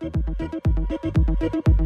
Thank you.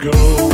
go.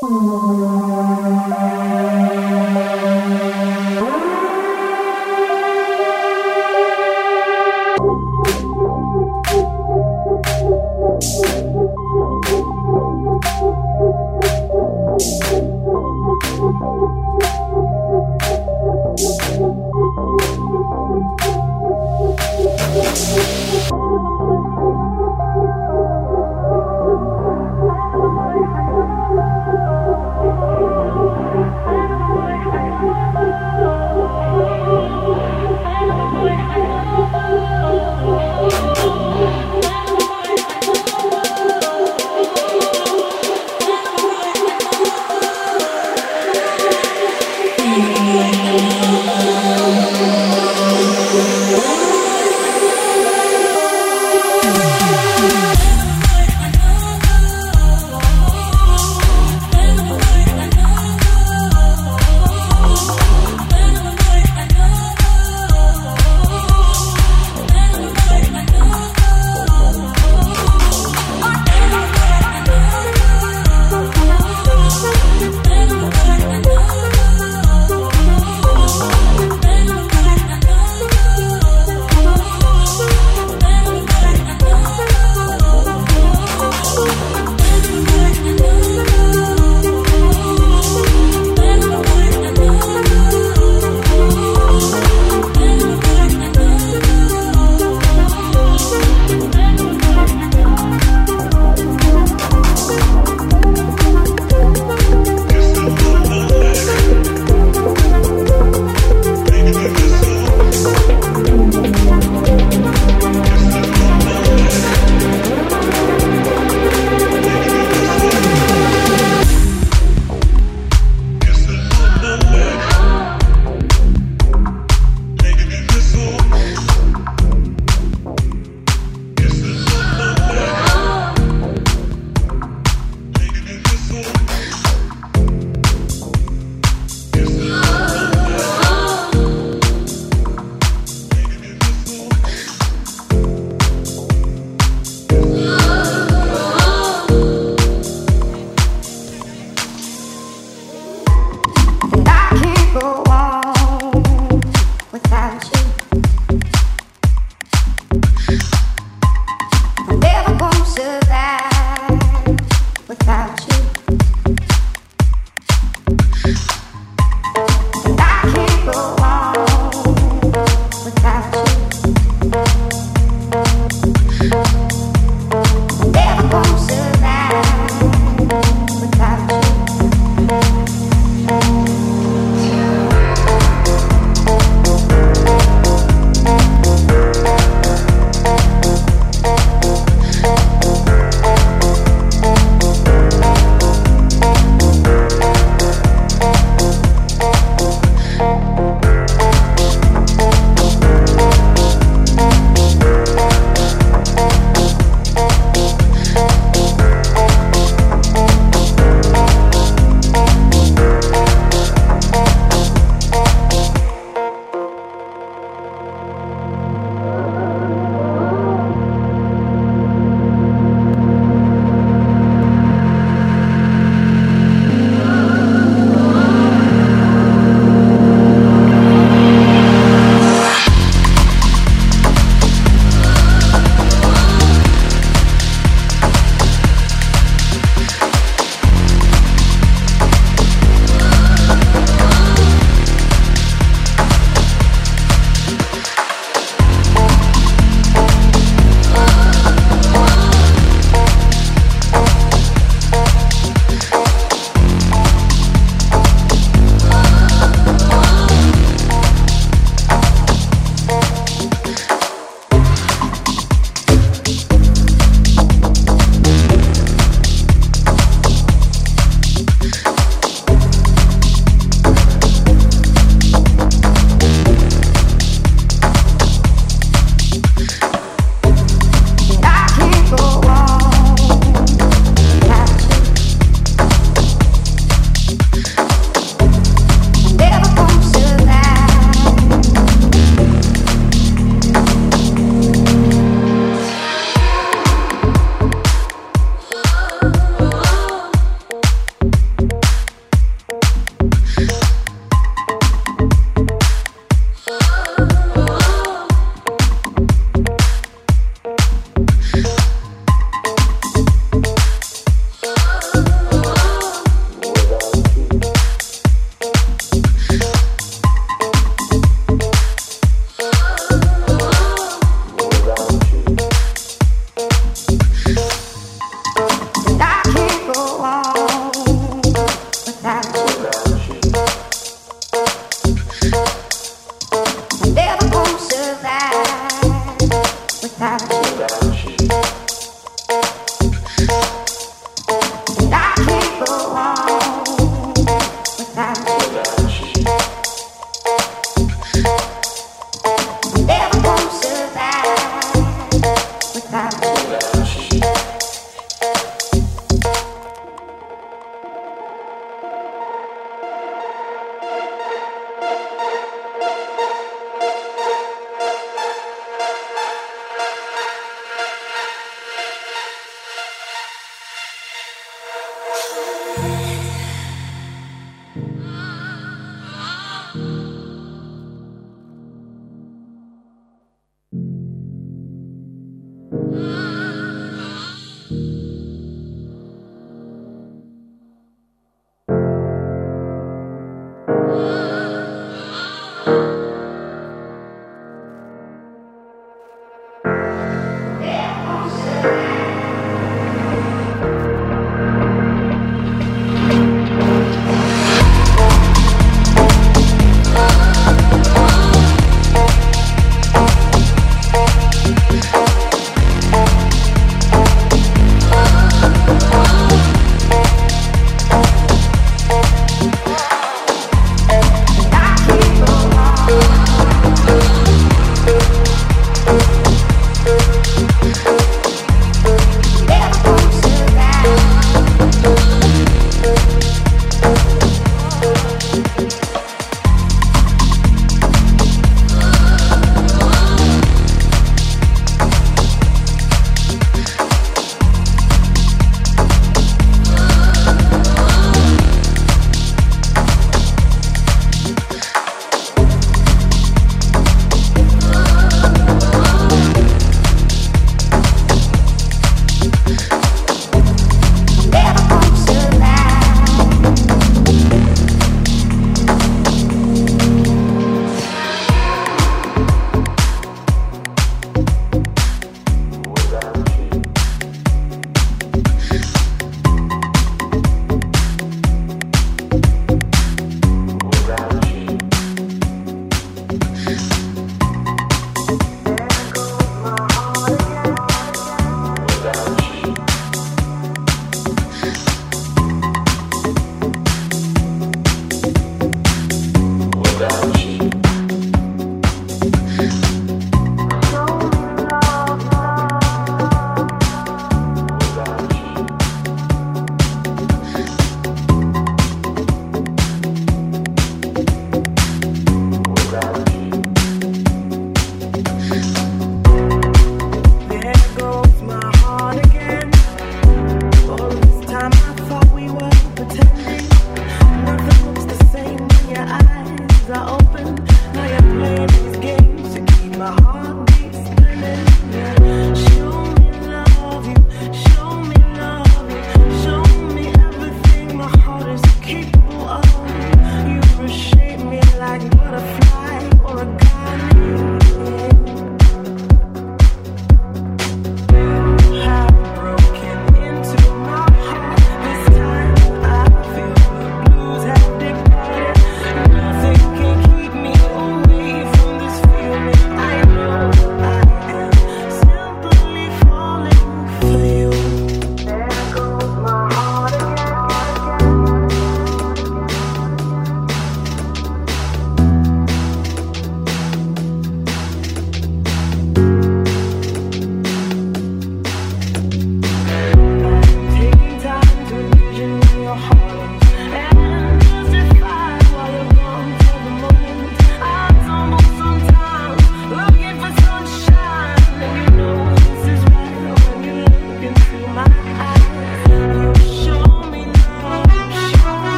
Thank you.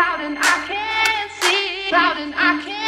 loud and I can't see. loud and I can't.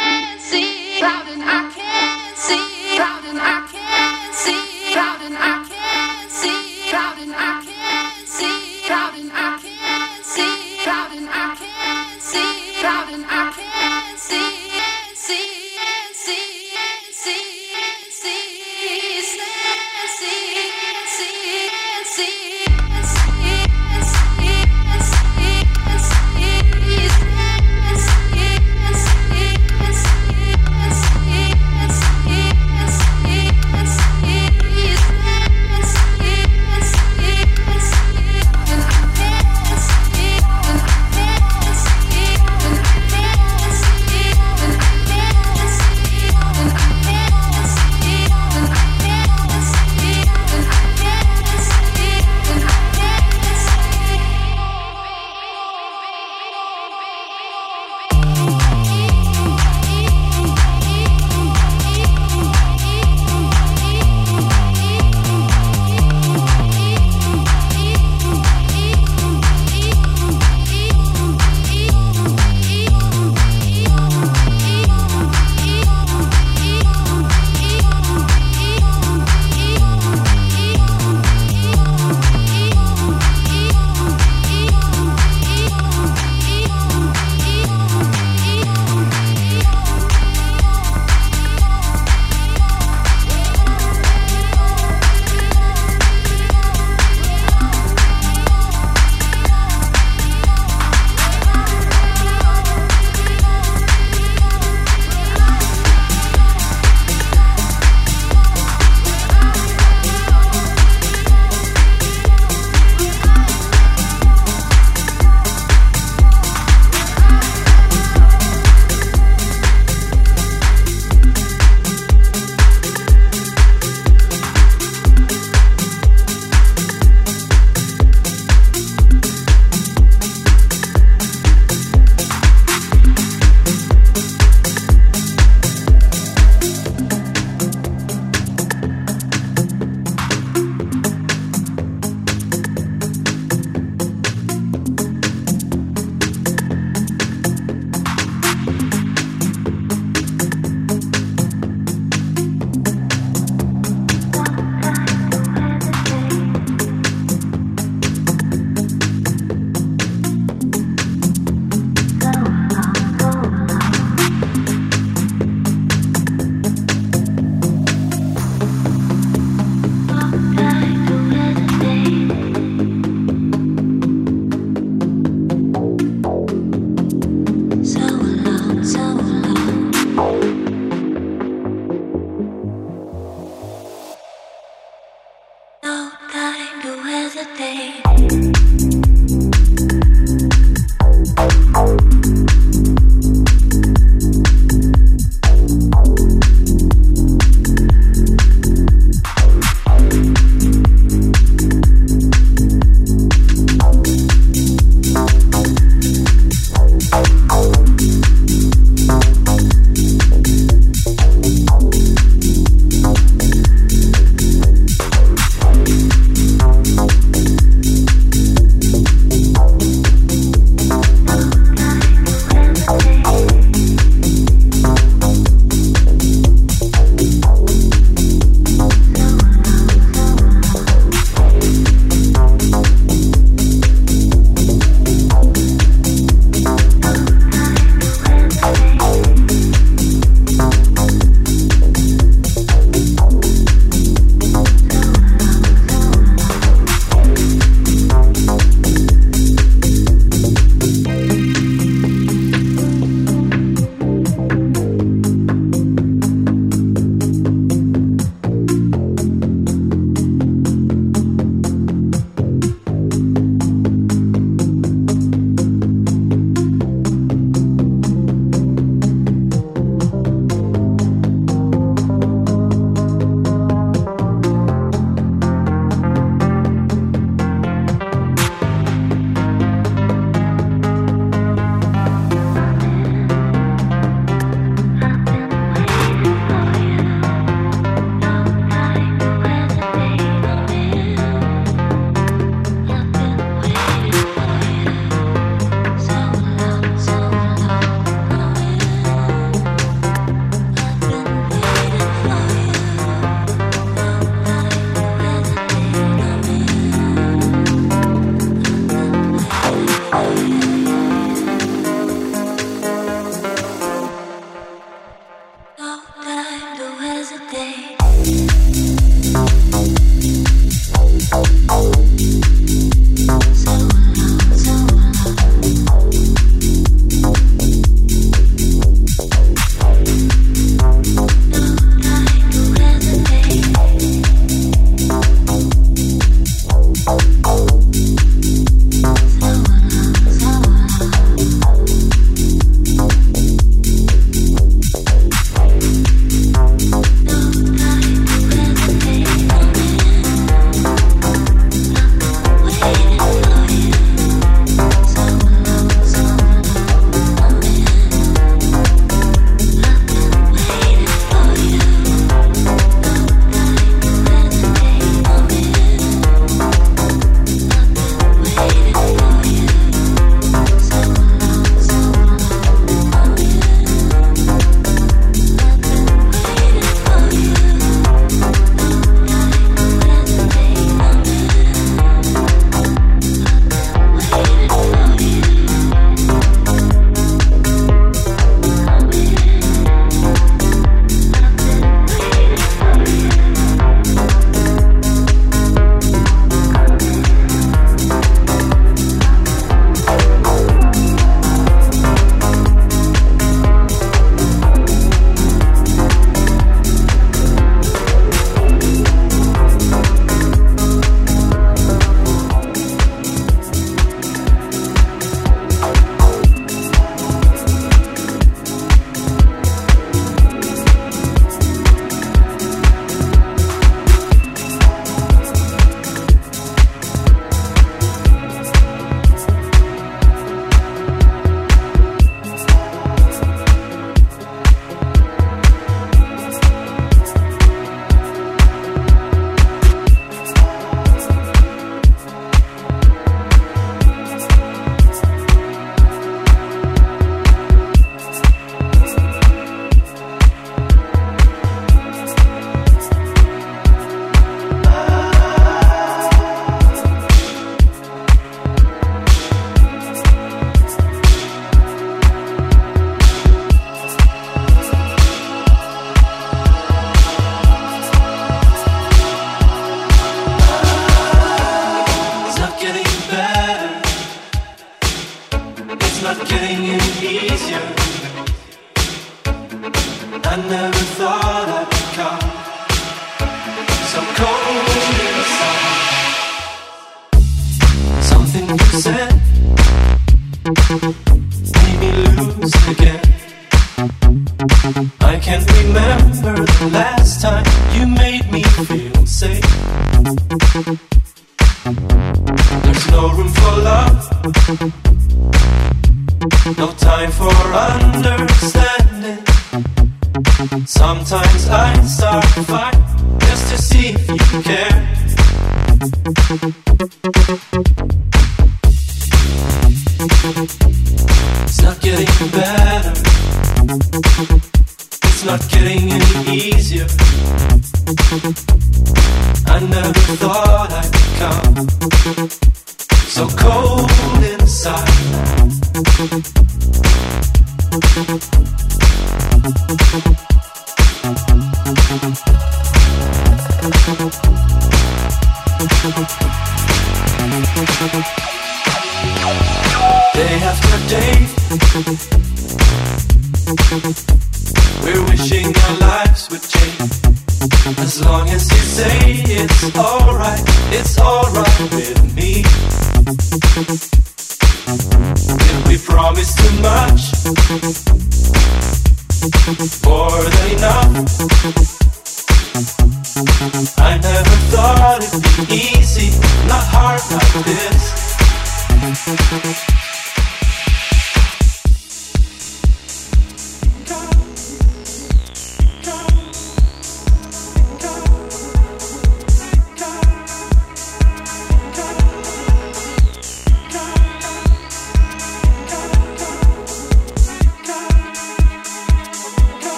I never thought it'd be easy, not hard like this.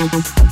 Thank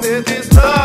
that this love.